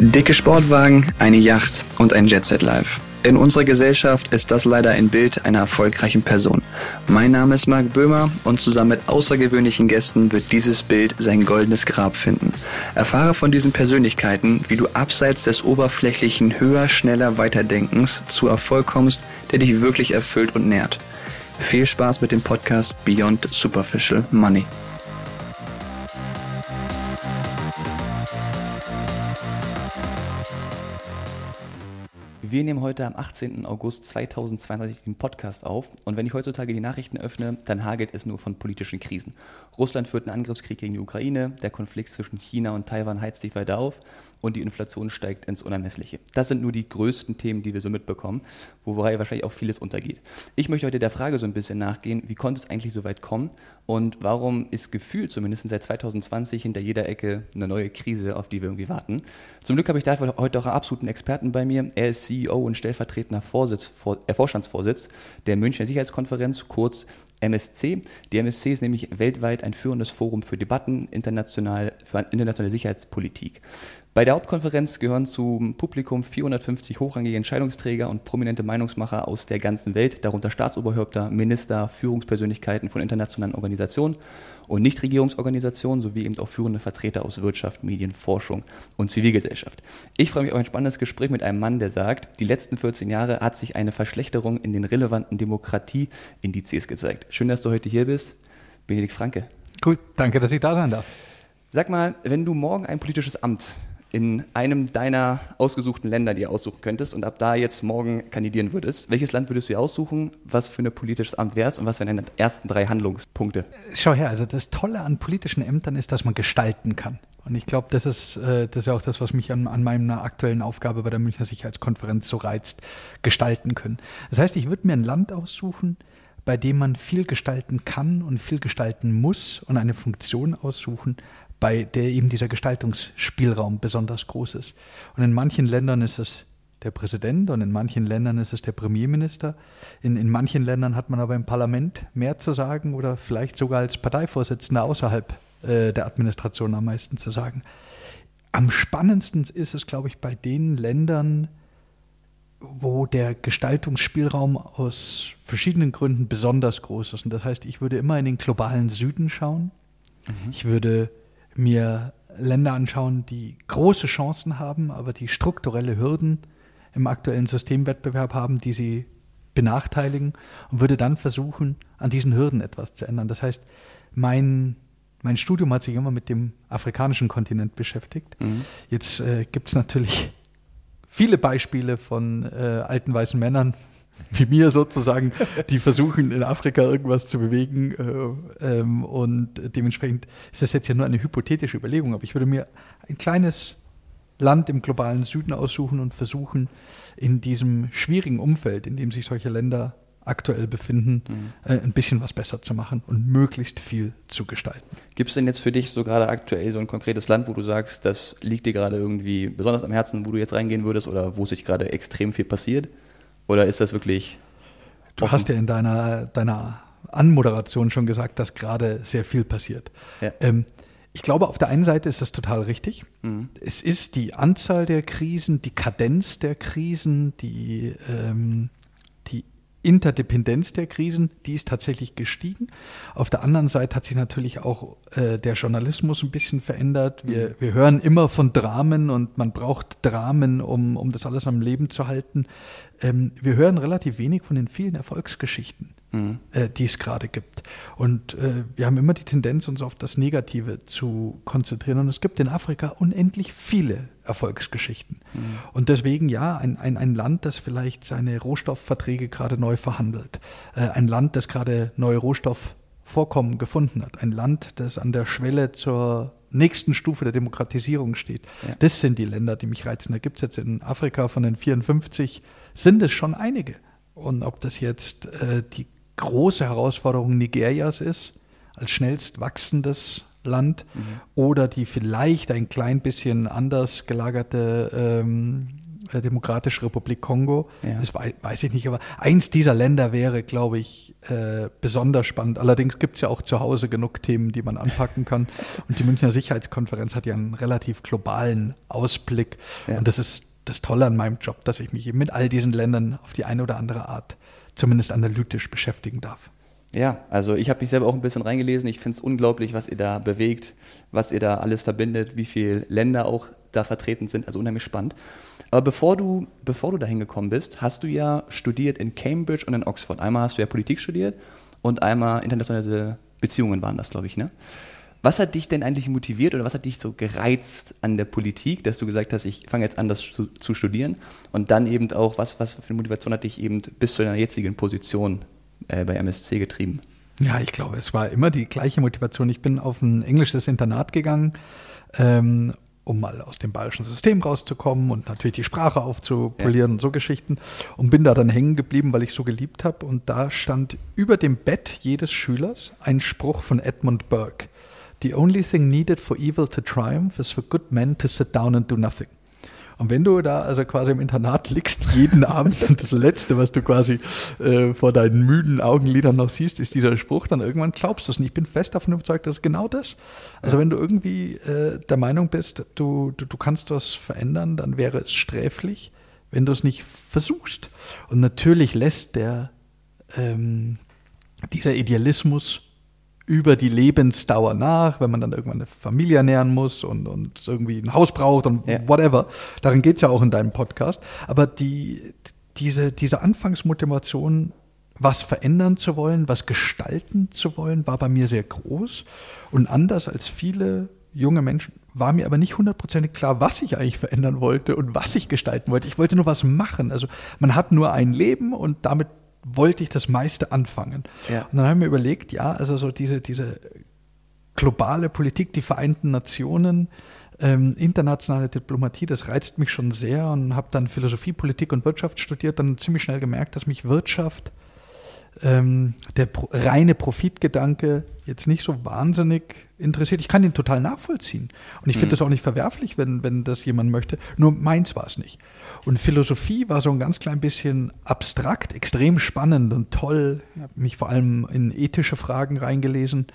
Dicke Sportwagen, eine Yacht und ein Jetset Live. In unserer Gesellschaft ist das leider ein Bild einer erfolgreichen Person. Mein Name ist Marc Böhmer und zusammen mit außergewöhnlichen Gästen wird dieses Bild sein goldenes Grab finden. Erfahre von diesen Persönlichkeiten, wie du abseits des oberflächlichen höher, schneller, weiterdenkens zu Erfolg kommst, der dich wirklich erfüllt und nährt. Viel Spaß mit dem Podcast Beyond Superficial Money. Wir nehmen heute am 18. August 2022 den Podcast auf und wenn ich heutzutage die Nachrichten öffne, dann hagelt es nur von politischen Krisen. Russland führt einen Angriffskrieg gegen die Ukraine, der Konflikt zwischen China und Taiwan heizt sich weiter auf und die Inflation steigt ins Unermessliche. Das sind nur die größten Themen, die wir so mitbekommen, wobei wahrscheinlich auch vieles untergeht. Ich möchte heute der Frage so ein bisschen nachgehen, wie konnte es eigentlich so weit kommen und warum ist gefühlt zumindest seit 2020 hinter jeder Ecke eine neue Krise, auf die wir irgendwie warten. Zum Glück habe ich dafür heute auch einen absoluten Experten bei mir. Er ist CEO und stellvertretender Vorsitz, Vor, äh, Vorstandsvorsitz der Münchner Sicherheitskonferenz, kurz MSC. Die MSC ist nämlich weltweit ein führendes Forum für Debatten international, für internationale Sicherheitspolitik. Bei der Hauptkonferenz gehören zum Publikum 450 hochrangige Entscheidungsträger und prominente Meinungsmacher aus der ganzen Welt, darunter Staatsoberhäupter, Minister, Führungspersönlichkeiten von internationalen Organisationen und Nichtregierungsorganisationen sowie eben auch führende Vertreter aus Wirtschaft, Medien, Forschung und Zivilgesellschaft. Ich freue mich auf ein spannendes Gespräch mit einem Mann, der sagt, die letzten 14 Jahre hat sich eine Verschlechterung in den relevanten Demokratieindizes gezeigt. Schön, dass du heute hier bist. Benedikt Franke. Gut, danke, dass ich da sein darf. Sag mal, wenn du morgen ein politisches Amt in einem deiner ausgesuchten Länder dir aussuchen könntest und ab da jetzt morgen kandidieren würdest, welches Land würdest du dir aussuchen, was für ein politisches Amt wärst und was wären deine ersten drei Handlungspunkte? Schau her, also das Tolle an politischen Ämtern ist, dass man gestalten kann. Und ich glaube, das ist, äh, das ist ja auch das, was mich an, an meiner aktuellen Aufgabe bei der Münchner Sicherheitskonferenz so reizt, gestalten können. Das heißt, ich würde mir ein Land aussuchen, bei dem man viel gestalten kann und viel gestalten muss und eine Funktion aussuchen, bei der eben dieser Gestaltungsspielraum besonders groß ist. Und in manchen Ländern ist es der Präsident und in manchen Ländern ist es der Premierminister. In, in manchen Ländern hat man aber im Parlament mehr zu sagen oder vielleicht sogar als Parteivorsitzender außerhalb äh, der Administration am meisten zu sagen. Am spannendsten ist es, glaube ich, bei den Ländern, wo der Gestaltungsspielraum aus verschiedenen Gründen besonders groß ist. Und das heißt, ich würde immer in den globalen Süden schauen. Mhm. Ich würde mir Länder anschauen, die große Chancen haben, aber die strukturelle Hürden im aktuellen Systemwettbewerb haben, die sie benachteiligen und würde dann versuchen, an diesen Hürden etwas zu ändern. Das heißt, mein, mein Studium hat sich immer mit dem afrikanischen Kontinent beschäftigt. Mhm. Jetzt äh, gibt es natürlich viele Beispiele von äh, alten weißen Männern, wie mir sozusagen, die versuchen in Afrika irgendwas zu bewegen. Äh, ähm, und dementsprechend ist das jetzt ja nur eine hypothetische Überlegung, aber ich würde mir ein kleines Land im globalen Süden aussuchen und versuchen, in diesem schwierigen Umfeld, in dem sich solche Länder aktuell befinden, mhm. äh, ein bisschen was besser zu machen und möglichst viel zu gestalten. Gibt es denn jetzt für dich so gerade aktuell so ein konkretes Land, wo du sagst, das liegt dir gerade irgendwie besonders am Herzen, wo du jetzt reingehen würdest oder wo sich gerade extrem viel passiert? Oder ist das wirklich. Du offen? hast ja in deiner, deiner Anmoderation schon gesagt, dass gerade sehr viel passiert. Ja. Ähm, ich glaube, auf der einen Seite ist das total richtig. Mhm. Es ist die Anzahl der Krisen, die Kadenz der Krisen, die, ähm, die Interdependenz der Krisen, die ist tatsächlich gestiegen. Auf der anderen Seite hat sich natürlich auch äh, der Journalismus ein bisschen verändert. Wir, mhm. wir hören immer von Dramen und man braucht Dramen, um, um das alles am Leben zu halten ähm, wir hören relativ wenig von den vielen Erfolgsgeschichten, mhm. äh, die es gerade gibt. Und äh, wir haben immer die Tendenz, uns auf das Negative zu konzentrieren. Und es gibt in Afrika unendlich viele Erfolgsgeschichten. Mhm. Und deswegen ja, ein, ein, ein Land, das vielleicht seine Rohstoffverträge gerade neu verhandelt, äh, ein Land, das gerade neue Rohstoffvorkommen gefunden hat, ein Land, das an der Schwelle zur nächsten Stufe der Demokratisierung steht. Ja. Das sind die Länder, die mich reizen. Da gibt es jetzt in Afrika von den 54 sind es schon einige. Und ob das jetzt äh, die große Herausforderung Nigerias ist, als schnellst wachsendes Land, mhm. oder die vielleicht ein klein bisschen anders gelagerte ähm, äh, Demokratische Republik Kongo. Ja. Das weiß, weiß ich nicht, aber eins dieser Länder wäre, glaube ich, äh, besonders spannend. Allerdings gibt es ja auch zu Hause genug Themen, die man anpacken kann. Und die Münchner Sicherheitskonferenz hat ja einen relativ globalen Ausblick. Ja. Und das ist das Tolle an meinem Job, dass ich mich eben mit all diesen Ländern auf die eine oder andere Art zumindest analytisch beschäftigen darf. Ja, also ich habe mich selber auch ein bisschen reingelesen. Ich finde es unglaublich, was ihr da bewegt, was ihr da alles verbindet, wie viele Länder auch da vertreten sind. Also unheimlich spannend. Aber bevor du, bevor du dahin gekommen bist, hast du ja studiert in Cambridge und in Oxford. Einmal hast du ja Politik studiert und einmal internationale Beziehungen waren das, glaube ich, ne? Was hat dich denn eigentlich motiviert oder was hat dich so gereizt an der Politik, dass du gesagt hast, ich fange jetzt an, das zu, zu studieren? Und dann eben auch, was, was für eine Motivation hat dich eben bis zu deiner jetzigen Position äh, bei MSC getrieben? Ja, ich glaube, es war immer die gleiche Motivation. Ich bin auf ein englisches Internat gegangen, ähm, um mal aus dem bayerischen System rauszukommen und natürlich die Sprache aufzupolieren ja. und so Geschichten. Und bin da dann hängen geblieben, weil ich so geliebt habe. Und da stand über dem Bett jedes Schülers ein Spruch von Edmund Burke. The only thing needed for evil to triumph is for good men to sit down and do nothing. Und wenn du da also quasi im Internat liegst, jeden Abend, und das Letzte, was du quasi äh, vor deinen müden Augenlidern noch siehst, ist dieser Spruch, dann irgendwann glaubst du es nicht. Ich bin fest davon überzeugt, dass es genau das. Also ja. wenn du irgendwie äh, der Meinung bist, du, du, du kannst was verändern, dann wäre es sträflich, wenn du es nicht versuchst. Und natürlich lässt der ähm, dieser Idealismus über die Lebensdauer nach, wenn man dann irgendwann eine Familie ernähren muss und, und irgendwie ein Haus braucht und ja. whatever. Darin geht's ja auch in deinem Podcast. Aber die, diese, diese Anfangsmotivation, was verändern zu wollen, was gestalten zu wollen, war bei mir sehr groß. Und anders als viele junge Menschen war mir aber nicht hundertprozentig klar, was ich eigentlich verändern wollte und was ich gestalten wollte. Ich wollte nur was machen. Also man hat nur ein Leben und damit wollte ich das meiste anfangen. Ja. Und dann haben wir überlegt, ja, also so diese, diese globale Politik, die Vereinten Nationen, ähm, internationale Diplomatie, das reizt mich schon sehr und habe dann Philosophie, Politik und Wirtschaft studiert, dann ziemlich schnell gemerkt, dass mich Wirtschaft ähm, der pro reine Profitgedanke jetzt nicht so wahnsinnig interessiert. Ich kann den total nachvollziehen. Und ich finde mhm. das auch nicht verwerflich, wenn, wenn das jemand möchte. Nur meins war es nicht. Und Philosophie war so ein ganz klein bisschen abstrakt, extrem spannend und toll. Ich habe mich vor allem in ethische Fragen reingelesen.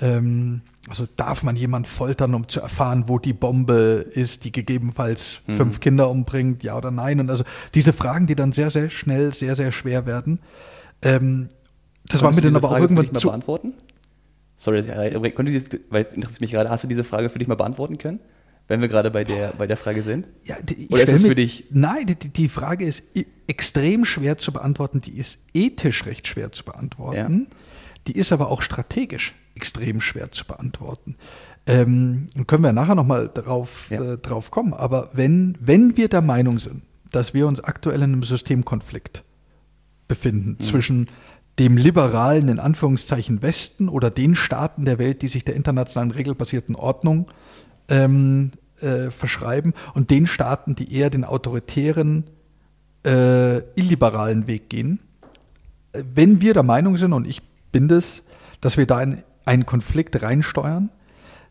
Ähm, also darf man jemand foltern, um zu erfahren, wo die Bombe ist, die gegebenenfalls mhm. fünf Kinder umbringt, ja oder nein? Und also diese Fragen, die dann sehr, sehr schnell, sehr, sehr schwer werden. Ähm, das war mir dann aber auch irgendwann zu. Beantworten? Sorry, konnte ich das, weil interessiert mich gerade, hast du diese Frage für dich mal beantworten können? Wenn wir gerade bei der, bei der Frage sind? Ja, die, Oder ist es für dich? Nein, die, die Frage ist extrem schwer zu beantworten. Die ist ethisch recht schwer zu beantworten. Ja. Die ist aber auch strategisch extrem schwer zu beantworten. Ähm, können wir nachher nochmal drauf, ja. äh, drauf kommen. Aber wenn, wenn wir der Meinung sind, dass wir uns aktuell in einem Systemkonflikt befinden mhm. zwischen dem liberalen, in Anführungszeichen, Westen oder den Staaten der Welt, die sich der internationalen regelbasierten Ordnung ähm, äh, verschreiben und den Staaten, die eher den autoritären, äh, illiberalen Weg gehen. Wenn wir der Meinung sind, und ich bin das, dass wir da in einen Konflikt reinsteuern,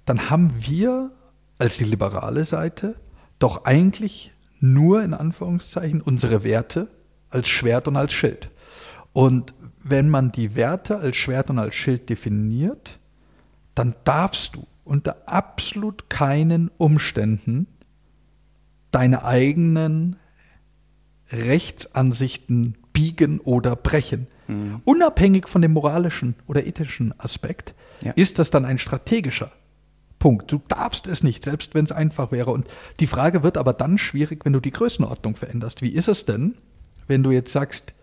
dann haben wir als die liberale Seite doch eigentlich nur in Anführungszeichen unsere Werte als Schwert und als Schild. Und wenn man die Werte als Schwert und als Schild definiert, dann darfst du unter absolut keinen Umständen deine eigenen Rechtsansichten biegen oder brechen. Mhm. Unabhängig von dem moralischen oder ethischen Aspekt ja. ist das dann ein strategischer Punkt. Du darfst es nicht, selbst wenn es einfach wäre. Und die Frage wird aber dann schwierig, wenn du die Größenordnung veränderst. Wie ist es denn, wenn du jetzt sagst,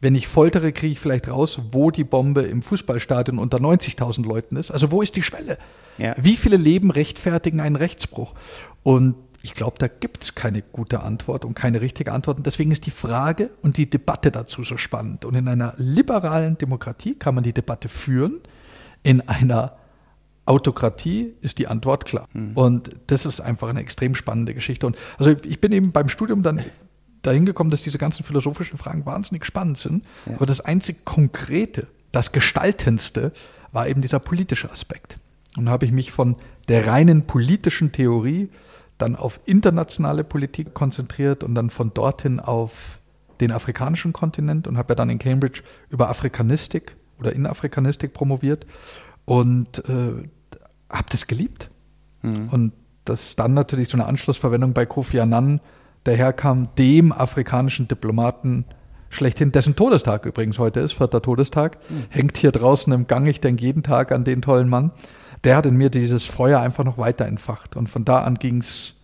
wenn ich foltere, kriege ich vielleicht raus, wo die Bombe im Fußballstadion unter 90.000 Leuten ist. Also wo ist die Schwelle? Ja. Wie viele Leben rechtfertigen einen Rechtsbruch? Und ich glaube, da gibt es keine gute Antwort und keine richtige Antwort. Und deswegen ist die Frage und die Debatte dazu so spannend. Und in einer liberalen Demokratie kann man die Debatte führen. In einer Autokratie ist die Antwort klar. Mhm. Und das ist einfach eine extrem spannende Geschichte. Und also ich bin eben beim Studium dann dahin gekommen, dass diese ganzen philosophischen Fragen wahnsinnig spannend sind. Ja. Aber das einzig Konkrete, das Gestaltendste war eben dieser politische Aspekt. Und da habe ich mich von der reinen politischen Theorie dann auf internationale Politik konzentriert und dann von dorthin auf den afrikanischen Kontinent und habe ja dann in Cambridge über Afrikanistik oder in Afrikanistik promoviert und äh, habe das geliebt. Mhm. Und das dann natürlich so eine Anschlussverwendung bei Kofi Annan daherkam, dem afrikanischen Diplomaten schlechthin, dessen Todestag übrigens heute ist, vierter Todestag, mhm. hängt hier draußen im Gang. Ich denke jeden Tag an den tollen Mann. Der hat in mir dieses Feuer einfach noch weiter entfacht. Und von da an ging es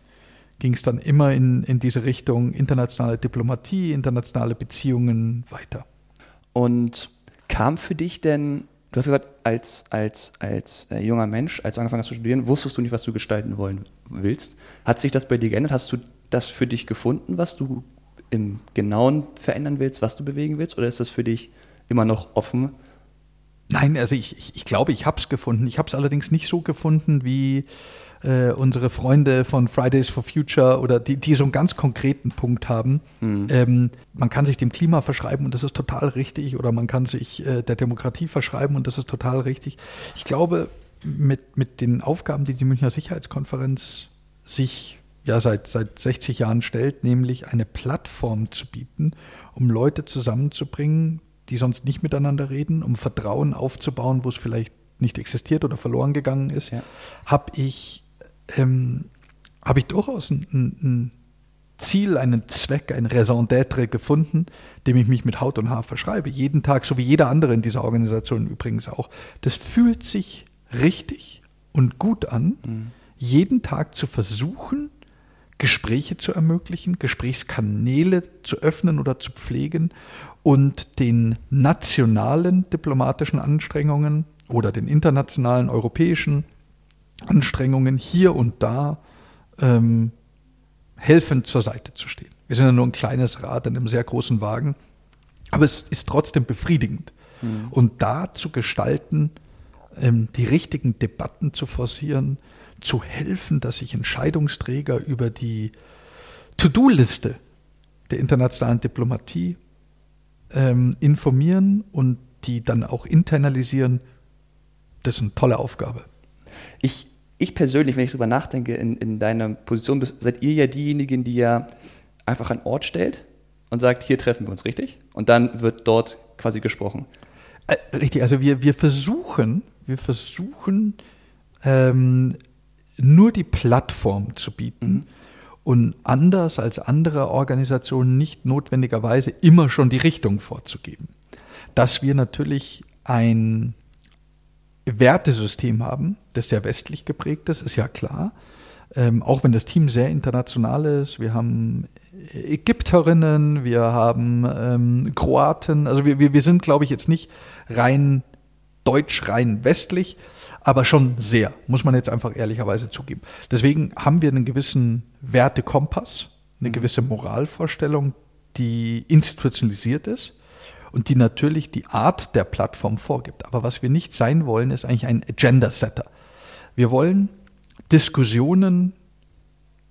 dann immer in, in diese Richtung internationale Diplomatie, internationale Beziehungen weiter. Und kam für dich denn, du hast gesagt, als, als, als äh, junger Mensch, als du angefangen hast zu studieren, wusstest du nicht, was du gestalten wollen willst. Hat sich das bei dir geändert? Hast du das für dich gefunden, was du im Genauen verändern willst, was du bewegen willst? Oder ist das für dich immer noch offen? Nein, also ich, ich, ich glaube, ich habe es gefunden. Ich habe es allerdings nicht so gefunden, wie äh, unsere Freunde von Fridays for Future oder die, die so einen ganz konkreten Punkt haben. Mhm. Ähm, man kann sich dem Klima verschreiben und das ist total richtig oder man kann sich äh, der Demokratie verschreiben und das ist total richtig. Ich glaube, mit, mit den Aufgaben, die die Münchner Sicherheitskonferenz sich ja seit, seit 60 Jahren stellt, nämlich eine Plattform zu bieten, um Leute zusammenzubringen, die sonst nicht miteinander reden, um Vertrauen aufzubauen, wo es vielleicht nicht existiert oder verloren gegangen ist, ja. habe ich ähm, habe ich durchaus ein, ein, Ziel, einen Zweck, ein Raison d'être gefunden, dem ich mich mit Haut und Haar verschreibe. Jeden Tag, so wie jeder andere in dieser Organisation übrigens auch. Das fühlt sich richtig und gut an, mhm. jeden Tag zu versuchen, Gespräche zu ermöglichen, Gesprächskanäle zu öffnen oder zu pflegen und den nationalen diplomatischen Anstrengungen oder den internationalen europäischen Anstrengungen hier und da ähm, helfend zur Seite zu stehen. Wir sind ja nur ein kleines Rad in einem sehr großen Wagen, aber es ist trotzdem befriedigend. Mhm. Und da zu gestalten, ähm, die richtigen Debatten zu forcieren, zu helfen, dass sich Entscheidungsträger über die To-Do-Liste der internationalen Diplomatie ähm, informieren und die dann auch internalisieren, das ist eine tolle Aufgabe. Ich, ich persönlich, wenn ich darüber nachdenke, in, in deiner Position bist, seid ihr ja diejenigen, die ja einfach einen Ort stellt und sagt, hier treffen wir uns, richtig? Und dann wird dort quasi gesprochen. Äh, richtig, also wir, wir versuchen, wir versuchen ähm, nur die Plattform zu bieten mhm. und anders als andere Organisationen nicht notwendigerweise immer schon die Richtung vorzugeben. Dass wir natürlich ein Wertesystem haben, das sehr westlich geprägt ist, ist ja klar. Ähm, auch wenn das Team sehr international ist. Wir haben Ägypterinnen, wir haben ähm, Kroaten. Also wir, wir, wir sind, glaube ich, jetzt nicht rein deutsch, rein westlich, aber schon sehr, muss man jetzt einfach ehrlicherweise zugeben. Deswegen haben wir einen gewissen Wertekompass, eine mhm. gewisse Moralvorstellung, die institutionalisiert ist und die natürlich die Art der Plattform vorgibt. Aber was wir nicht sein wollen, ist eigentlich ein Agenda-Setter. Wir wollen Diskussionen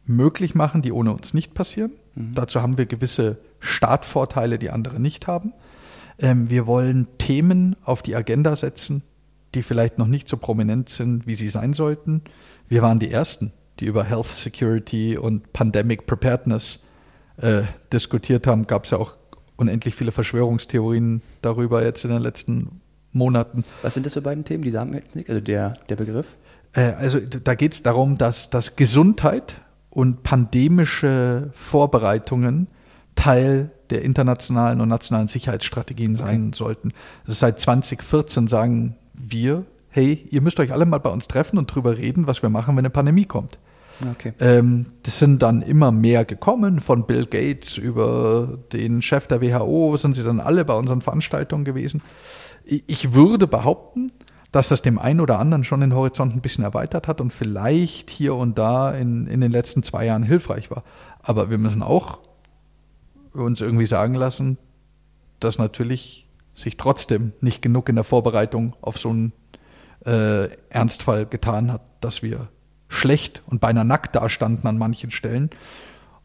möglich machen, die ohne uns nicht passieren. Mhm. Dazu haben wir gewisse Startvorteile, die andere nicht haben. Ähm, wir wollen Themen auf die Agenda setzen, die vielleicht noch nicht so prominent sind, wie sie sein sollten. Wir waren die Ersten, die über Health Security und Pandemic Preparedness äh, diskutiert haben. Gab es ja auch unendlich viele Verschwörungstheorien darüber jetzt in den letzten Monaten. Was sind das für beiden Themen, die Samentechnik, also der, der Begriff? Äh, also da geht es darum, dass, dass Gesundheit und pandemische Vorbereitungen Teil der internationalen und nationalen Sicherheitsstrategien okay. sein sollten. Also seit 2014 sagen wir, hey, ihr müsst euch alle mal bei uns treffen und drüber reden, was wir machen, wenn eine Pandemie kommt. Okay. Ähm, das sind dann immer mehr gekommen, von Bill Gates über den Chef der WHO sind sie dann alle bei unseren Veranstaltungen gewesen. Ich würde behaupten, dass das dem einen oder anderen schon den Horizont ein bisschen erweitert hat und vielleicht hier und da in, in den letzten zwei Jahren hilfreich war. Aber wir müssen auch uns irgendwie sagen lassen, dass natürlich sich trotzdem nicht genug in der Vorbereitung auf so einen äh, Ernstfall getan hat, dass wir schlecht und beinahe nackt dastanden an manchen Stellen.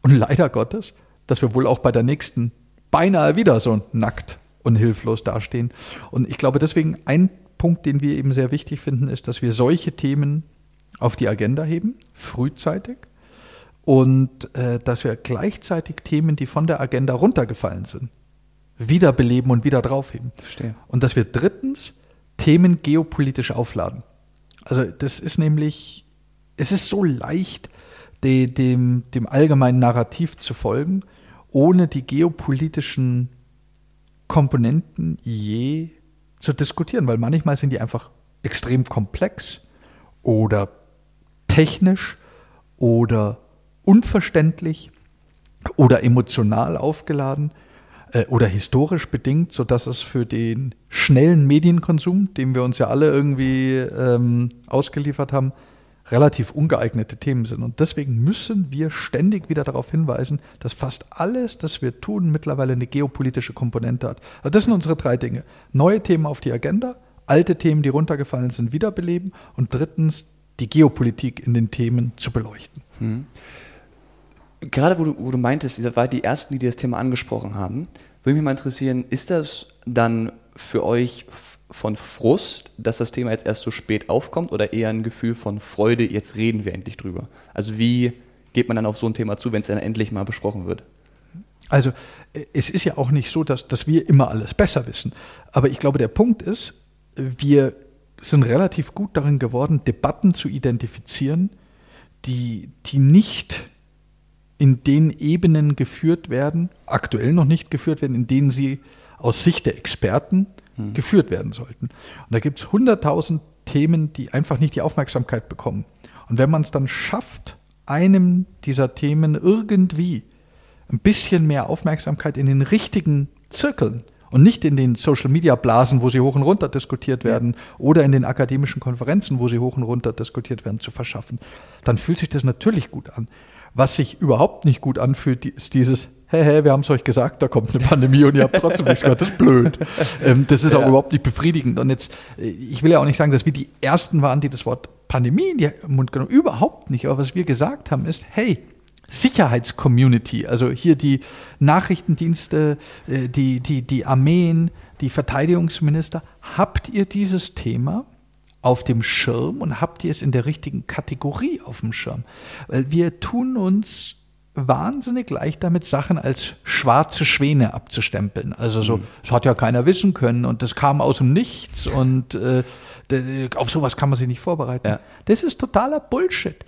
Und leider Gottes, dass wir wohl auch bei der nächsten beinahe wieder so nackt und hilflos dastehen. Und ich glaube deswegen, ein Punkt, den wir eben sehr wichtig finden, ist, dass wir solche Themen auf die Agenda heben, frühzeitig, und äh, dass wir gleichzeitig Themen, die von der Agenda runtergefallen sind, wiederbeleben und wieder draufheben. Verstehe. Und dass wir drittens Themen geopolitisch aufladen. Also das ist nämlich, es ist so leicht, de, dem, dem allgemeinen Narrativ zu folgen, ohne die geopolitischen Komponenten je zu diskutieren, weil manchmal sind die einfach extrem komplex oder technisch oder unverständlich oder emotional aufgeladen äh, oder historisch bedingt, sodass es für den schnellen Medienkonsum, dem wir uns ja alle irgendwie ähm, ausgeliefert haben, relativ ungeeignete Themen sind. Und deswegen müssen wir ständig wieder darauf hinweisen, dass fast alles, das wir tun, mittlerweile eine geopolitische Komponente hat. Also das sind unsere drei Dinge. Neue Themen auf die Agenda, alte Themen, die runtergefallen sind, wiederbeleben und drittens die Geopolitik in den Themen zu beleuchten. Hm. Gerade wo du, wo du meintest, ihr war die Ersten, die das Thema angesprochen haben, würde mich mal interessieren, ist das dann für euch von Frust, dass das Thema jetzt erst so spät aufkommt oder eher ein Gefühl von Freude, jetzt reden wir endlich drüber? Also wie geht man dann auf so ein Thema zu, wenn es dann endlich mal besprochen wird? Also es ist ja auch nicht so, dass, dass wir immer alles besser wissen. Aber ich glaube, der Punkt ist, wir sind relativ gut darin geworden, Debatten zu identifizieren, die, die nicht in den Ebenen geführt werden, aktuell noch nicht geführt werden, in denen sie aus Sicht der Experten hm. geführt werden sollten. Und da gibt es hunderttausend Themen, die einfach nicht die Aufmerksamkeit bekommen. Und wenn man es dann schafft, einem dieser Themen irgendwie ein bisschen mehr Aufmerksamkeit in den richtigen Zirkeln und nicht in den Social Media Blasen, wo sie hoch und runter diskutiert werden, oder in den akademischen Konferenzen, wo sie hoch und runter diskutiert werden, zu verschaffen, dann fühlt sich das natürlich gut an. Was sich überhaupt nicht gut anfühlt, ist dieses, hey, hey, wir haben es euch gesagt, da kommt eine Pandemie und ihr habt trotzdem nichts gehört, das ist blöd. Ähm, das ist ja. auch überhaupt nicht befriedigend. Und jetzt, äh, ich will ja auch nicht sagen, dass wir die Ersten waren, die das Wort Pandemie in den Mund genommen Überhaupt nicht. Aber was wir gesagt haben ist, hey, Sicherheitscommunity, also hier die Nachrichtendienste, äh, die, die, die Armeen, die Verteidigungsminister, habt ihr dieses Thema auf dem Schirm und habt ihr es in der richtigen Kategorie auf dem Schirm? Weil wir tun uns wahnsinnig leicht damit, Sachen als schwarze Schwäne abzustempeln. Also so, mhm. das hat ja keiner wissen können und das kam aus dem Nichts und äh, auf sowas kann man sich nicht vorbereiten. Ja. Das ist totaler Bullshit.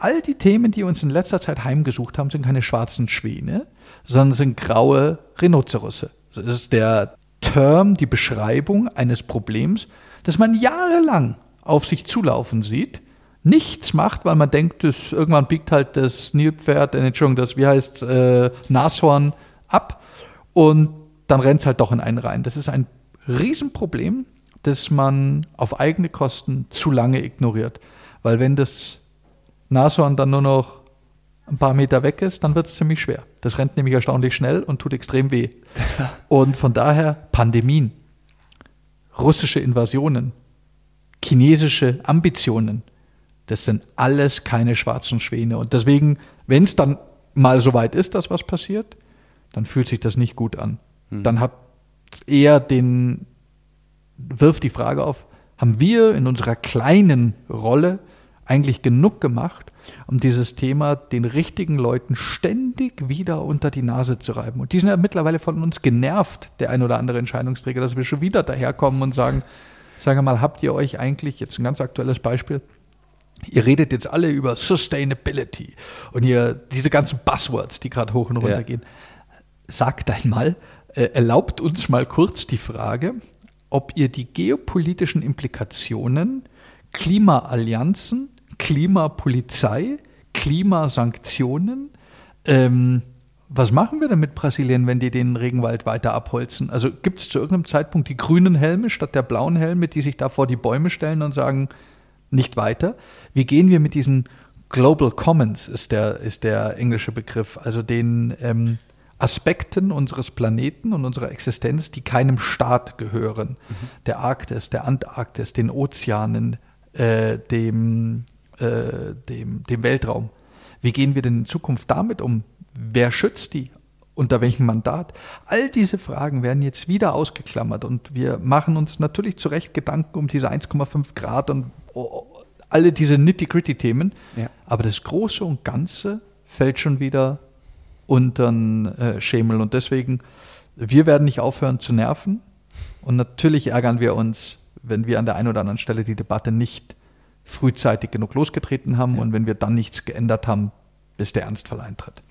all die Themen, die uns in letzter Zeit heimgesucht haben, sind keine schwarzen Schwäne, sondern sind graue Rhinozerosse. Das ist der Term, die Beschreibung eines Problems, das man jahrelang auf sich zulaufen sieht nichts macht, weil man denkt, das, irgendwann biegt halt das Nilpferd, äh, Entschuldigung, das, wie heißt äh, Nashorn ab und dann rennt es halt doch in einen rein. Das ist ein Riesenproblem, das man auf eigene Kosten zu lange ignoriert. Weil wenn das Nashorn dann nur noch ein paar Meter weg ist, dann wird es ziemlich schwer. Das rennt nämlich erstaunlich schnell und tut extrem weh. Und von daher Pandemien, russische Invasionen, chinesische Ambitionen, das sind alles keine schwarzen Schwäne. Und deswegen, wenn es dann mal so weit ist, dass was passiert, dann fühlt sich das nicht gut an. Hm. Dann hat eher den, wirft die Frage auf, haben wir in unserer kleinen Rolle eigentlich genug gemacht, um dieses Thema den richtigen Leuten ständig wieder unter die Nase zu reiben. Und die sind ja mittlerweile von uns genervt, der ein oder andere Entscheidungsträger, dass wir schon wieder daherkommen und sagen, sage mal, habt ihr euch eigentlich, jetzt ein ganz aktuelles Beispiel, Ihr redet jetzt alle über Sustainability und ihr diese ganzen Buzzwords, die gerade hoch und runter ja. gehen. Sagt einmal, äh, erlaubt uns mal kurz die Frage, ob ihr die geopolitischen Implikationen, Klimaallianzen, Klimapolizei, Klimasanktionen, ähm, was machen wir denn mit Brasilien, wenn die den Regenwald weiter abholzen? Also gibt es zu irgendeinem Zeitpunkt die grünen Helme statt der blauen Helme, die sich da vor die Bäume stellen und sagen, nicht weiter. Wie gehen wir mit diesen Global Commons, ist der, ist der englische Begriff, also den ähm, Aspekten unseres Planeten und unserer Existenz, die keinem Staat gehören. Mhm. Der Arktis, der Antarktis, den Ozeanen, äh, dem, äh, dem, dem Weltraum. Wie gehen wir denn in Zukunft damit um? Wer schützt die? Unter welchem Mandat? All diese Fragen werden jetzt wieder ausgeklammert und wir machen uns natürlich zu Recht Gedanken um diese 1,5 Grad und alle diese nitty-gritty-Themen. Ja. Aber das Große und Ganze fällt schon wieder unter den äh, Schemel. Und deswegen, wir werden nicht aufhören zu nerven. Und natürlich ärgern wir uns, wenn wir an der einen oder anderen Stelle die Debatte nicht frühzeitig genug losgetreten haben ja. und wenn wir dann nichts geändert haben, bis der Ernstfall eintritt.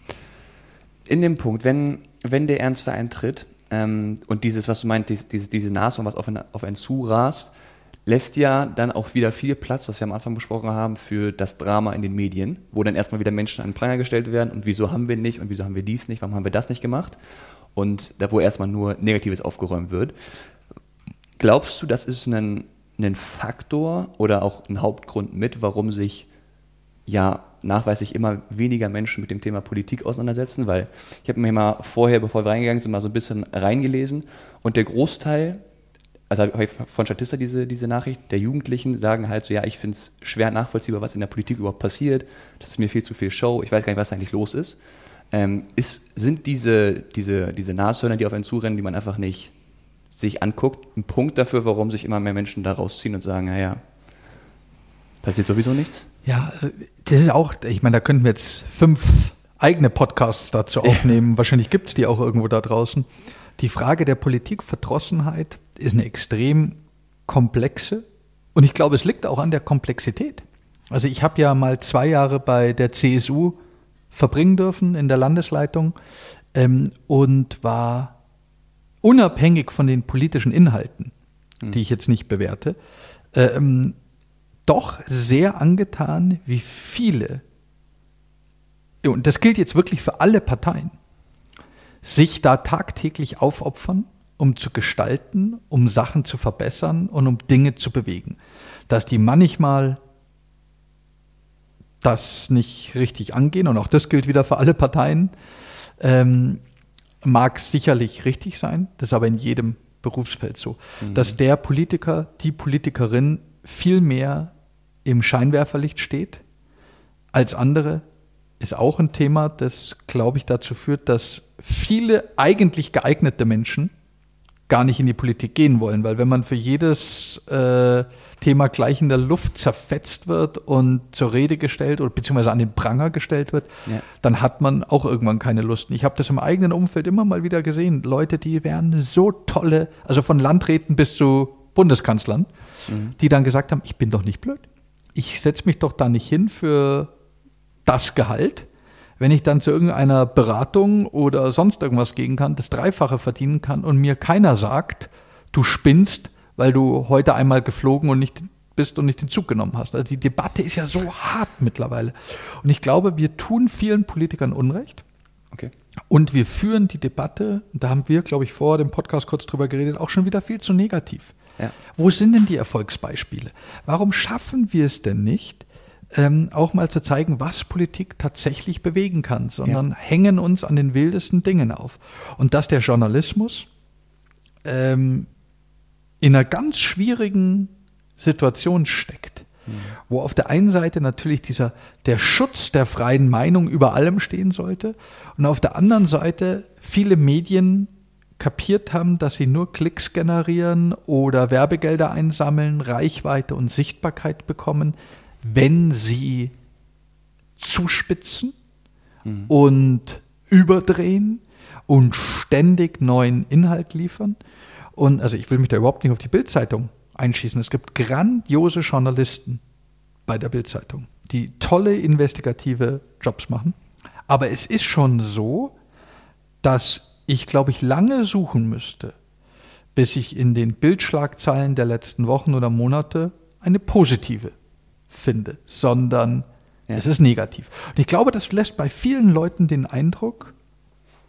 In dem Punkt, wenn, wenn der Ernstfall eintritt ähm, und dieses, was du meint, diese, diese Nashorn, was auf, einen, auf einen zurast, lässt ja dann auch wieder viel Platz, was wir am Anfang besprochen haben, für das Drama in den Medien, wo dann erstmal wieder Menschen an den Pranger gestellt werden und wieso haben wir nicht und wieso haben wir dies nicht, warum haben wir das nicht gemacht und da wo erstmal nur Negatives aufgeräumt wird. Glaubst du, das ist ein, ein Faktor oder auch ein Hauptgrund mit, warum sich ja nachweislich immer weniger Menschen mit dem Thema Politik auseinandersetzen, weil ich habe mir mal vorher, bevor wir reingegangen sind, mal so ein bisschen reingelesen und der Großteil also habe ich von Statista diese, diese Nachricht, der Jugendlichen sagen halt so, ja, ich finde es schwer nachvollziehbar, was in der Politik überhaupt passiert. Das ist mir viel zu viel Show, ich weiß gar nicht, was eigentlich los ist. Ähm, ist sind diese, diese, diese Nashörner, die auf einen zurennen, die man einfach nicht sich anguckt, ein Punkt dafür, warum sich immer mehr Menschen da rausziehen und sagen, naja, passiert sowieso nichts? Ja, das ist auch, ich meine, da könnten wir jetzt fünf eigene Podcasts dazu aufnehmen. Wahrscheinlich gibt es die auch irgendwo da draußen. Die Frage der Politikverdrossenheit ist eine extrem komplexe und ich glaube, es liegt auch an der Komplexität. Also ich habe ja mal zwei Jahre bei der CSU verbringen dürfen in der Landesleitung ähm, und war unabhängig von den politischen Inhalten, mhm. die ich jetzt nicht bewerte, ähm, doch sehr angetan, wie viele, und das gilt jetzt wirklich für alle Parteien, sich da tagtäglich aufopfern, um zu gestalten, um Sachen zu verbessern und um Dinge zu bewegen. Dass die manchmal das nicht richtig angehen, und auch das gilt wieder für alle Parteien, ähm, mag sicherlich richtig sein, das ist aber in jedem Berufsfeld so, mhm. dass der Politiker, die Politikerin viel mehr im Scheinwerferlicht steht als andere, ist auch ein Thema, das, glaube ich, dazu führt, dass viele eigentlich geeignete Menschen gar nicht in die Politik gehen wollen, weil wenn man für jedes äh, Thema gleich in der Luft zerfetzt wird und zur Rede gestellt oder beziehungsweise an den Pranger gestellt wird, ja. dann hat man auch irgendwann keine Lust. Ich habe das im eigenen Umfeld immer mal wieder gesehen. Leute, die wären so tolle, also von Landräten bis zu Bundeskanzlern, mhm. die dann gesagt haben, ich bin doch nicht blöd. Ich setze mich doch da nicht hin für das Gehalt wenn ich dann zu irgendeiner Beratung oder sonst irgendwas gehen kann, das Dreifache verdienen kann und mir keiner sagt, du spinnst, weil du heute einmal geflogen und nicht bist und nicht den Zug genommen hast. Also die Debatte ist ja so hart mittlerweile. Und ich glaube, wir tun vielen Politikern Unrecht. Okay. Und wir führen die Debatte, da haben wir, glaube ich, vor dem Podcast kurz drüber geredet, auch schon wieder viel zu negativ. Ja. Wo sind denn die Erfolgsbeispiele? Warum schaffen wir es denn nicht, ähm, auch mal zu zeigen, was Politik tatsächlich bewegen kann, sondern ja. hängen uns an den wildesten Dingen auf. Und dass der Journalismus ähm, in einer ganz schwierigen Situation steckt, mhm. wo auf der einen Seite natürlich dieser der Schutz der freien Meinung über allem stehen sollte und auf der anderen Seite viele Medien kapiert haben, dass sie nur Klicks generieren oder Werbegelder einsammeln, Reichweite und Sichtbarkeit bekommen, wenn sie zuspitzen mhm. und überdrehen und ständig neuen Inhalt liefern. Und also ich will mich da überhaupt nicht auf die Bildzeitung einschießen. Es gibt grandiose Journalisten bei der Bildzeitung, die tolle investigative Jobs machen. Aber es ist schon so, dass ich, glaube ich, lange suchen müsste, bis ich in den Bildschlagzeilen der letzten Wochen oder Monate eine positive finde, sondern ja. es ist negativ. Und ich glaube, das lässt bei vielen Leuten den Eindruck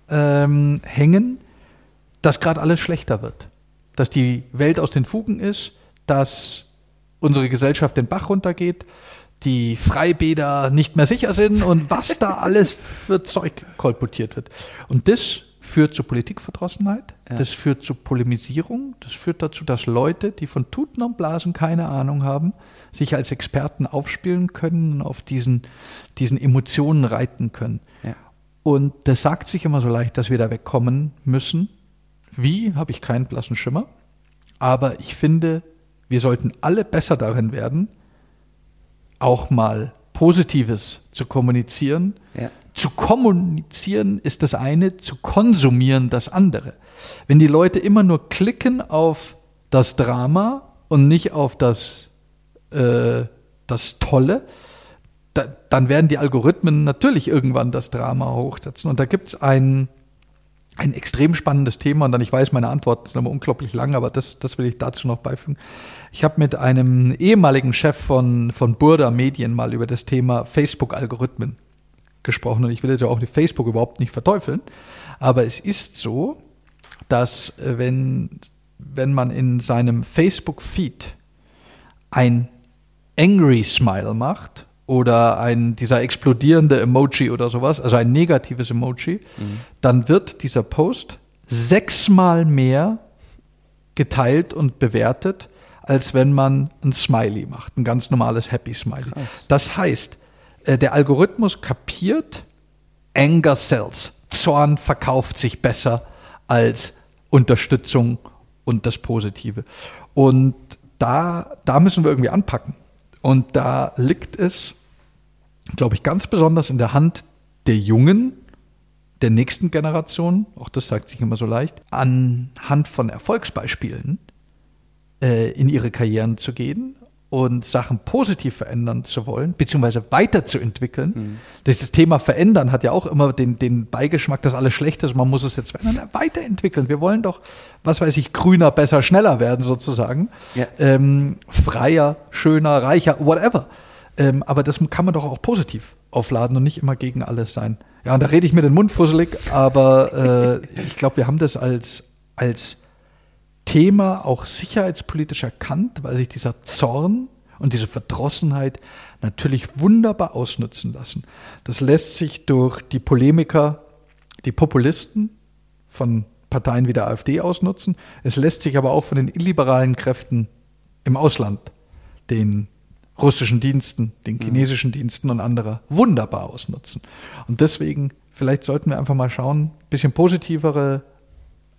ähm, hängen, dass gerade alles schlechter wird. Dass die Welt aus den Fugen ist, dass unsere Gesellschaft den Bach runtergeht, die Freibäder nicht mehr sicher sind und was da alles für Zeug kolportiert wird. Und das führt zu Politikverdrossenheit, ja. das führt zu Polemisierung, das führt dazu, dass Leute, die von Tuten und Blasen keine Ahnung haben, sich als Experten aufspielen können und auf diesen, diesen Emotionen reiten können. Ja. Und das sagt sich immer so leicht, dass wir da wegkommen müssen. Wie, habe ich keinen blassen Schimmer. Aber ich finde, wir sollten alle besser darin werden, auch mal Positives zu kommunizieren, ja. Zu kommunizieren ist das eine, zu konsumieren das andere. Wenn die Leute immer nur klicken auf das Drama und nicht auf das, äh, das Tolle, da, dann werden die Algorithmen natürlich irgendwann das Drama hochsetzen. Und da gibt es ein, ein extrem spannendes Thema und dann, ich weiß, meine Antwort ist nochmal unglaublich lang, aber das, das will ich dazu noch beifügen. Ich habe mit einem ehemaligen Chef von, von Burda Medien mal über das Thema Facebook-Algorithmen gesprochen und ich will jetzt auch Facebook überhaupt nicht verteufeln, aber es ist so, dass äh, wenn, wenn man in seinem Facebook-Feed ein Angry Smile macht oder ein, dieser explodierende Emoji oder sowas, also ein negatives Emoji, mhm. dann wird dieser Post sechsmal mehr geteilt und bewertet, als wenn man ein Smiley macht, ein ganz normales Happy Smiley. Krass. Das heißt, äh, der Algorithmus kapiert, Anger sells. Zorn verkauft sich besser als Unterstützung und das Positive. Und da, da müssen wir irgendwie anpacken. Und da liegt es, glaube ich, ganz besonders in der Hand der Jungen, der nächsten Generation, auch das sagt sich immer so leicht, anhand von Erfolgsbeispielen äh, in ihre Karrieren zu gehen und Sachen positiv verändern zu wollen, beziehungsweise weiterzuentwickeln. Mhm. Das Thema verändern hat ja auch immer den, den Beigeschmack, dass alles schlecht ist, man muss es jetzt verändern. Weiterentwickeln. Wir wollen doch, was weiß ich, grüner, besser, schneller werden sozusagen. Ja. Ähm, freier, schöner, reicher, whatever. Ähm, aber das kann man doch auch positiv aufladen und nicht immer gegen alles sein. Ja, und da rede ich mir den Mund fusselig, aber äh, ich glaube, wir haben das als, als Thema auch sicherheitspolitisch erkannt, weil sich dieser Zorn und diese Verdrossenheit natürlich wunderbar ausnutzen lassen. Das lässt sich durch die Polemiker, die Populisten von Parteien wie der AfD ausnutzen. Es lässt sich aber auch von den illiberalen Kräften im Ausland, den russischen Diensten, den mhm. chinesischen Diensten und anderer wunderbar ausnutzen. Und deswegen, vielleicht sollten wir einfach mal schauen, ein bisschen positivere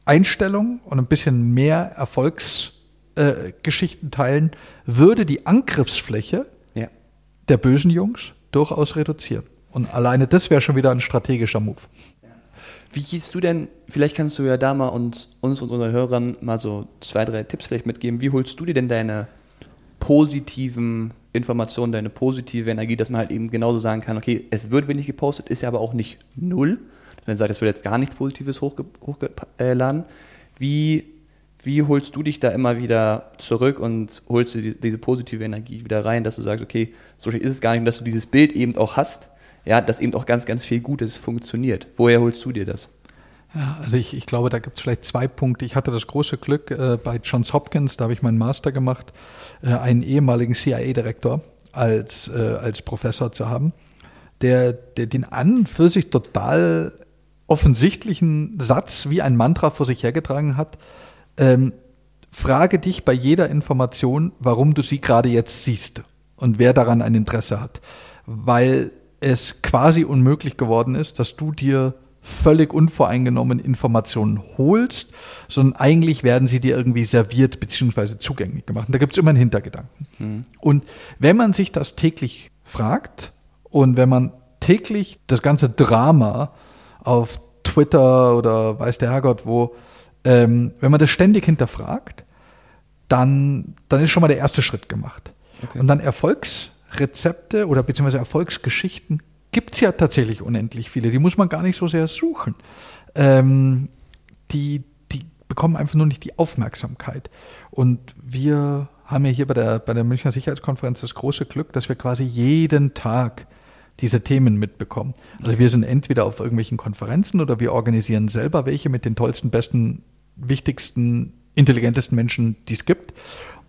Einstellung und ein bisschen mehr Erfolgsgeschichten äh, teilen, würde die Angriffsfläche ja. der bösen Jungs durchaus reduzieren. Und alleine das wäre schon wieder ein strategischer Move. Wie gehst du denn, vielleicht kannst du ja da mal uns, uns und unseren Hörern mal so zwei, drei Tipps vielleicht mitgeben. Wie holst du dir denn deine positiven Informationen, deine positive Energie, dass man halt eben genauso sagen kann, okay, es wird wenig gepostet, ist ja aber auch nicht null wenn sagt, es wird jetzt gar nichts Positives hochgeladen, wie, wie holst du dich da immer wieder zurück und holst du die, diese positive Energie wieder rein, dass du sagst, okay, so schlecht ist es gar nicht, und dass du dieses Bild eben auch hast, ja, dass eben auch ganz, ganz viel Gutes funktioniert. Woher holst du dir das? Ja, also ich, ich glaube, da gibt es vielleicht zwei Punkte. Ich hatte das große Glück äh, bei Johns Hopkins, da habe ich meinen Master gemacht, äh, einen ehemaligen CIA-Direktor als, äh, als Professor zu haben, der, der den an und für sich total offensichtlichen Satz wie ein Mantra vor sich hergetragen hat. Ähm, frage dich bei jeder Information, warum du sie gerade jetzt siehst und wer daran ein Interesse hat. Weil es quasi unmöglich geworden ist, dass du dir völlig unvoreingenommen Informationen holst, sondern eigentlich werden sie dir irgendwie serviert bzw. zugänglich gemacht. Und da gibt es immer einen Hintergedanken. Mhm. Und wenn man sich das täglich fragt und wenn man täglich das ganze Drama auf Twitter oder weiß der Herrgott wo, ähm, wenn man das ständig hinterfragt, dann, dann ist schon mal der erste Schritt gemacht. Okay. Und dann Erfolgsrezepte oder beziehungsweise Erfolgsgeschichten gibt es ja tatsächlich unendlich viele. Die muss man gar nicht so sehr suchen. Ähm, die, die bekommen einfach nur nicht die Aufmerksamkeit. Und wir haben ja hier bei der, bei der Münchner Sicherheitskonferenz das große Glück, dass wir quasi jeden Tag diese Themen mitbekommen. Also wir sind entweder auf irgendwelchen Konferenzen oder wir organisieren selber welche mit den tollsten, besten, wichtigsten, intelligentesten Menschen, die es gibt.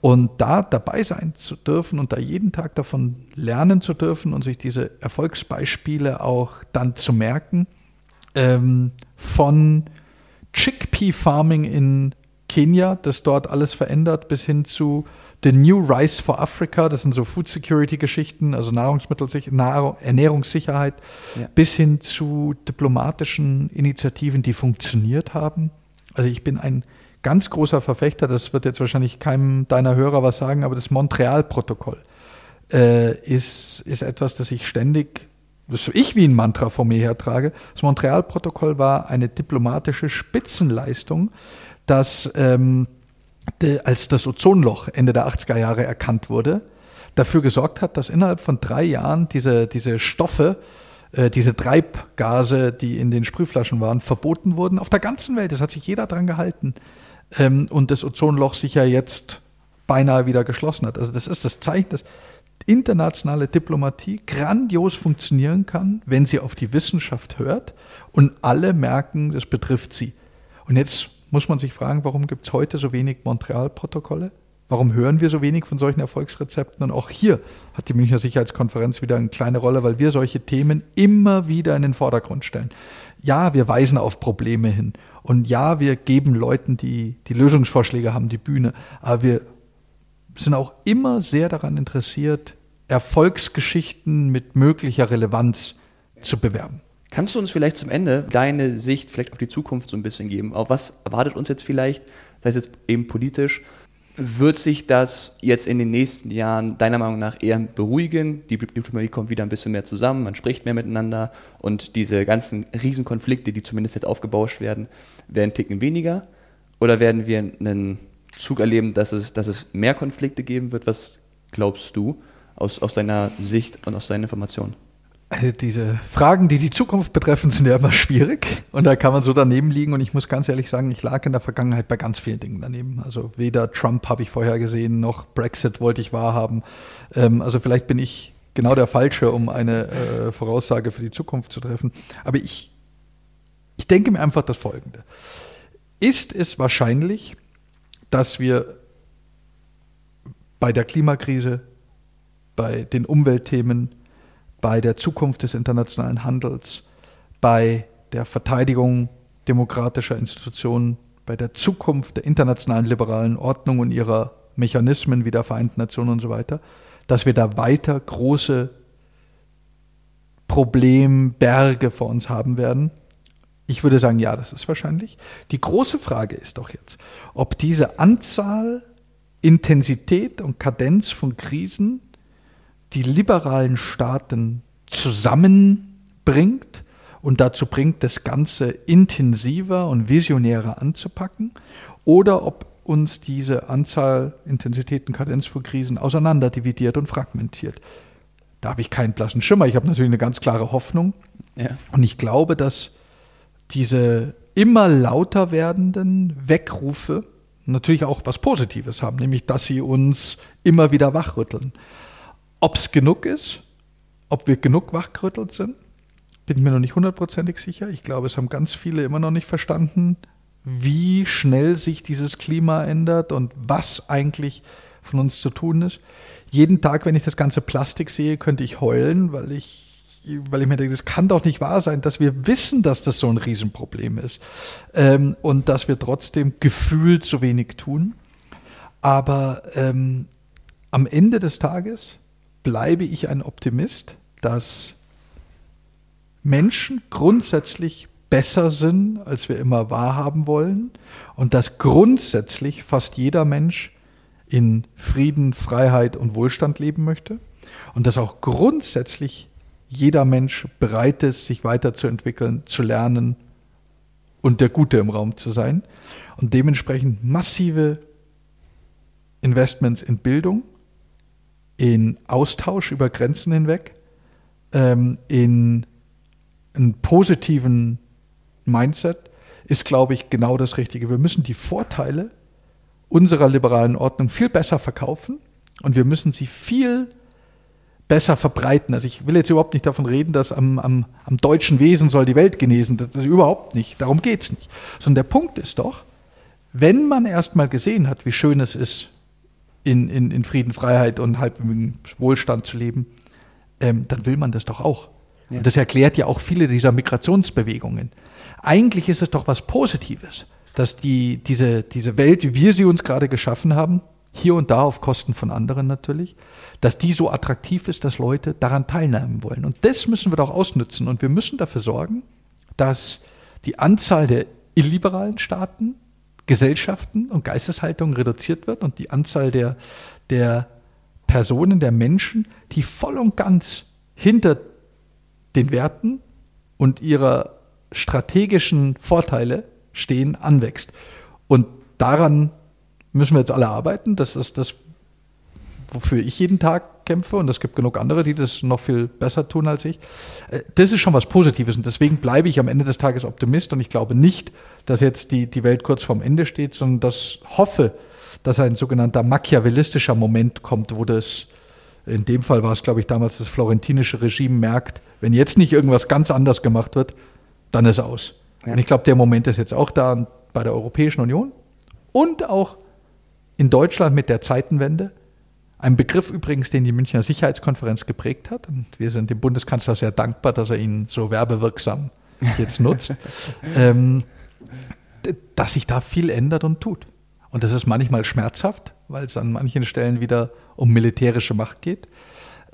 Und da dabei sein zu dürfen und da jeden Tag davon lernen zu dürfen und sich diese Erfolgsbeispiele auch dann zu merken, ähm, von Chickpea Farming in Kenia, das dort alles verändert, bis hin zu The New Rice for Africa, das sind so Food Security Geschichten, also Nahrungsmittelsicherheit, Nahrung, Ernährungssicherheit, ja. bis hin zu diplomatischen Initiativen, die funktioniert haben. Also ich bin ein ganz großer Verfechter, das wird jetzt wahrscheinlich keinem deiner Hörer was sagen, aber das Montreal-Protokoll äh, ist, ist etwas, das ich ständig das ich wie ein Mantra vor mir hertrage, das Montreal-Protokoll war eine diplomatische Spitzenleistung, das ähm, als das Ozonloch Ende der 80er Jahre erkannt wurde, dafür gesorgt hat, dass innerhalb von drei Jahren diese, diese Stoffe, äh, diese Treibgase, die in den Sprühflaschen waren, verboten wurden. Auf der ganzen Welt. Das hat sich jeder dran gehalten. Ähm, und das Ozonloch sich ja jetzt beinahe wieder geschlossen hat. Also das ist das Zeichen, dass internationale Diplomatie grandios funktionieren kann, wenn sie auf die Wissenschaft hört und alle merken, das betrifft sie. Und jetzt muss man sich fragen, warum gibt es heute so wenig Montreal-Protokolle? Warum hören wir so wenig von solchen Erfolgsrezepten? Und auch hier hat die Münchner Sicherheitskonferenz wieder eine kleine Rolle, weil wir solche Themen immer wieder in den Vordergrund stellen. Ja, wir weisen auf Probleme hin. Und ja, wir geben Leuten, die die Lösungsvorschläge haben, die Bühne. Aber wir sind auch immer sehr daran interessiert, Erfolgsgeschichten mit möglicher Relevanz zu bewerben. Kannst du uns vielleicht zum Ende deine Sicht vielleicht auf die Zukunft so ein bisschen geben? Auf was erwartet uns jetzt vielleicht, sei es jetzt eben politisch, wird sich das jetzt in den nächsten Jahren deiner Meinung nach eher beruhigen? Die Diplomatie kommt wieder ein bisschen mehr zusammen, man spricht mehr miteinander und diese ganzen Riesenkonflikte, die zumindest jetzt aufgebauscht werden, werden ticken weniger? Oder werden wir einen Zug erleben, dass es, dass es mehr Konflikte geben wird? Was glaubst du aus, aus deiner Sicht und aus deinen Informationen? Also diese Fragen, die die Zukunft betreffen, sind ja immer schwierig und da kann man so daneben liegen und ich muss ganz ehrlich sagen, ich lag in der Vergangenheit bei ganz vielen Dingen daneben. Also weder Trump habe ich vorher gesehen, noch Brexit wollte ich wahrhaben. Ähm, also vielleicht bin ich genau der Falsche, um eine äh, Voraussage für die Zukunft zu treffen. Aber ich, ich denke mir einfach das Folgende. Ist es wahrscheinlich, dass wir bei der Klimakrise, bei den Umweltthemen, bei der Zukunft des internationalen Handels, bei der Verteidigung demokratischer Institutionen, bei der Zukunft der internationalen liberalen Ordnung und ihrer Mechanismen wie der Vereinten Nationen und so weiter, dass wir da weiter große Problemberge vor uns haben werden. Ich würde sagen, ja, das ist wahrscheinlich. Die große Frage ist doch jetzt, ob diese Anzahl, Intensität und Kadenz von Krisen die liberalen Staaten zusammenbringt und dazu bringt, das Ganze intensiver und visionärer anzupacken, oder ob uns diese Anzahl, Intensität und Kadenz von Krisen auseinanderdividiert und fragmentiert. Da habe ich keinen blassen Schimmer. Ich habe natürlich eine ganz klare Hoffnung. Ja. Und ich glaube, dass diese immer lauter werdenden Weckrufe natürlich auch was Positives haben, nämlich dass sie uns immer wieder wachrütteln. Ob es genug ist, ob wir genug wachgerüttelt sind, bin ich mir noch nicht hundertprozentig sicher. Ich glaube, es haben ganz viele immer noch nicht verstanden, wie schnell sich dieses Klima ändert und was eigentlich von uns zu tun ist. Jeden Tag, wenn ich das ganze Plastik sehe, könnte ich heulen, weil ich weil ich mir denke, das kann doch nicht wahr sein, dass wir wissen, dass das so ein Riesenproblem ist ähm, und dass wir trotzdem gefühlt so wenig tun. Aber ähm, am Ende des Tages bleibe ich ein Optimist, dass Menschen grundsätzlich besser sind, als wir immer wahrhaben wollen und dass grundsätzlich fast jeder Mensch in Frieden, Freiheit und Wohlstand leben möchte und dass auch grundsätzlich jeder Mensch bereit ist, sich weiterzuentwickeln, zu lernen und der Gute im Raum zu sein und dementsprechend massive Investments in Bildung, in Austausch über Grenzen hinweg, ähm, in einen positiven Mindset ist, glaube ich, genau das Richtige. Wir müssen die Vorteile unserer liberalen Ordnung viel besser verkaufen und wir müssen sie viel besser verbreiten. Also ich will jetzt überhaupt nicht davon reden, dass am, am, am deutschen Wesen soll die Welt genesen. Das, das überhaupt nicht. Darum geht es nicht. Sondern der Punkt ist doch, wenn man erstmal gesehen hat, wie schön es ist, in, in, in Frieden, Freiheit und halbem Wohlstand zu leben, ähm, dann will man das doch auch. Ja. Und das erklärt ja auch viele dieser Migrationsbewegungen. Eigentlich ist es doch was Positives, dass die, diese, diese Welt, wie wir sie uns gerade geschaffen haben, hier und da auf Kosten von anderen natürlich, dass die so attraktiv ist, dass Leute daran teilnehmen wollen. Und das müssen wir doch ausnutzen. Und wir müssen dafür sorgen, dass die Anzahl der illiberalen Staaten Gesellschaften und Geisteshaltungen reduziert wird und die Anzahl der, der Personen, der Menschen, die voll und ganz hinter den Werten und ihrer strategischen Vorteile stehen, anwächst. Und daran müssen wir jetzt alle arbeiten. Das ist das, wofür ich jeden Tag kämpfe. Und es gibt genug andere, die das noch viel besser tun als ich. Äh, das ist schon was Positives. Und deswegen bleibe ich am Ende des Tages Optimist. Und ich glaube nicht, dass jetzt die, die Welt kurz vorm Ende steht, sondern das hoffe, dass ein sogenannter machiavellistischer Moment kommt, wo das, in dem Fall war es, glaube ich, damals das florentinische Regime merkt, wenn jetzt nicht irgendwas ganz anders gemacht wird, dann ist aus. Ja. Und ich glaube, der Moment ist jetzt auch da bei der Europäischen Union und auch in Deutschland mit der Zeitenwende. Ein Begriff übrigens, den die Münchner Sicherheitskonferenz geprägt hat. Und wir sind dem Bundeskanzler sehr dankbar, dass er ihn so werbewirksam jetzt nutzt. ähm, dass sich da viel ändert und tut. Und das ist manchmal schmerzhaft, weil es an manchen Stellen wieder um militärische Macht geht.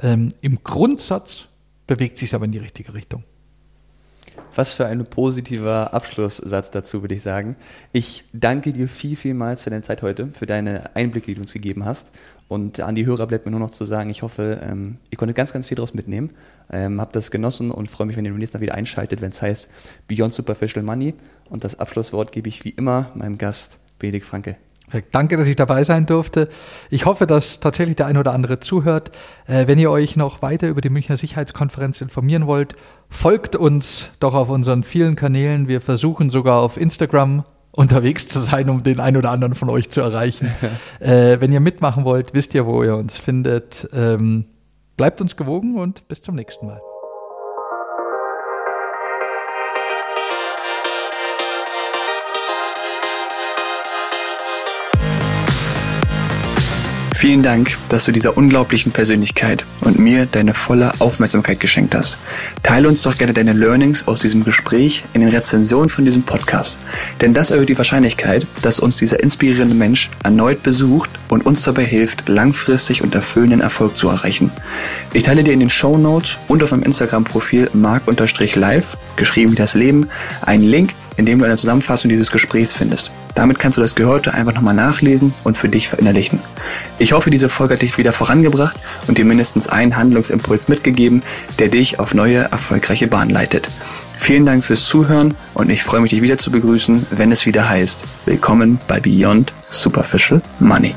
Ähm, Im Grundsatz bewegt sich es aber in die richtige Richtung. Was für ein positiver Abschlusssatz dazu, würde ich sagen. Ich danke dir viel, vielmals für deine Zeit heute, für deine Einblicke, die du uns gegeben hast. Und an die Hörer bleibt mir nur noch zu sagen, ich hoffe, ähm, ihr konntet ganz, ganz viel daraus mitnehmen. Ähm, habt das genossen und freue mich, wenn ihr demnächst mal wieder einschaltet, wenn es heißt Beyond Superficial Money. Und das Abschlusswort gebe ich wie immer meinem Gast Benedikt Franke. Danke, dass ich dabei sein durfte. Ich hoffe, dass tatsächlich der ein oder andere zuhört. Äh, wenn ihr euch noch weiter über die Münchner Sicherheitskonferenz informieren wollt, folgt uns doch auf unseren vielen Kanälen. Wir versuchen sogar auf Instagram unterwegs zu sein, um den ein oder anderen von euch zu erreichen. äh, wenn ihr mitmachen wollt, wisst ihr, wo ihr uns findet. Ähm, bleibt uns gewogen und bis zum nächsten Mal. Vielen Dank, dass du dieser unglaublichen Persönlichkeit und mir deine volle Aufmerksamkeit geschenkt hast. Teile uns doch gerne deine Learnings aus diesem Gespräch in den Rezensionen von diesem Podcast. Denn das erhöht die Wahrscheinlichkeit, dass uns dieser inspirierende Mensch erneut besucht und uns dabei hilft, langfristig und erfüllenden Erfolg zu erreichen. Ich teile dir in den Show Notes und auf meinem Instagram-Profil mark-live, geschrieben wie das Leben, einen Link, in dem du eine Zusammenfassung dieses Gesprächs findest. Damit kannst du das Gehörte einfach nochmal nachlesen und für dich verinnerlichen. Ich hoffe, diese Folge hat dich wieder vorangebracht und dir mindestens einen Handlungsimpuls mitgegeben, der dich auf neue, erfolgreiche Bahn leitet. Vielen Dank fürs Zuhören und ich freue mich, dich wieder zu begrüßen, wenn es wieder heißt, willkommen bei Beyond Superficial Money.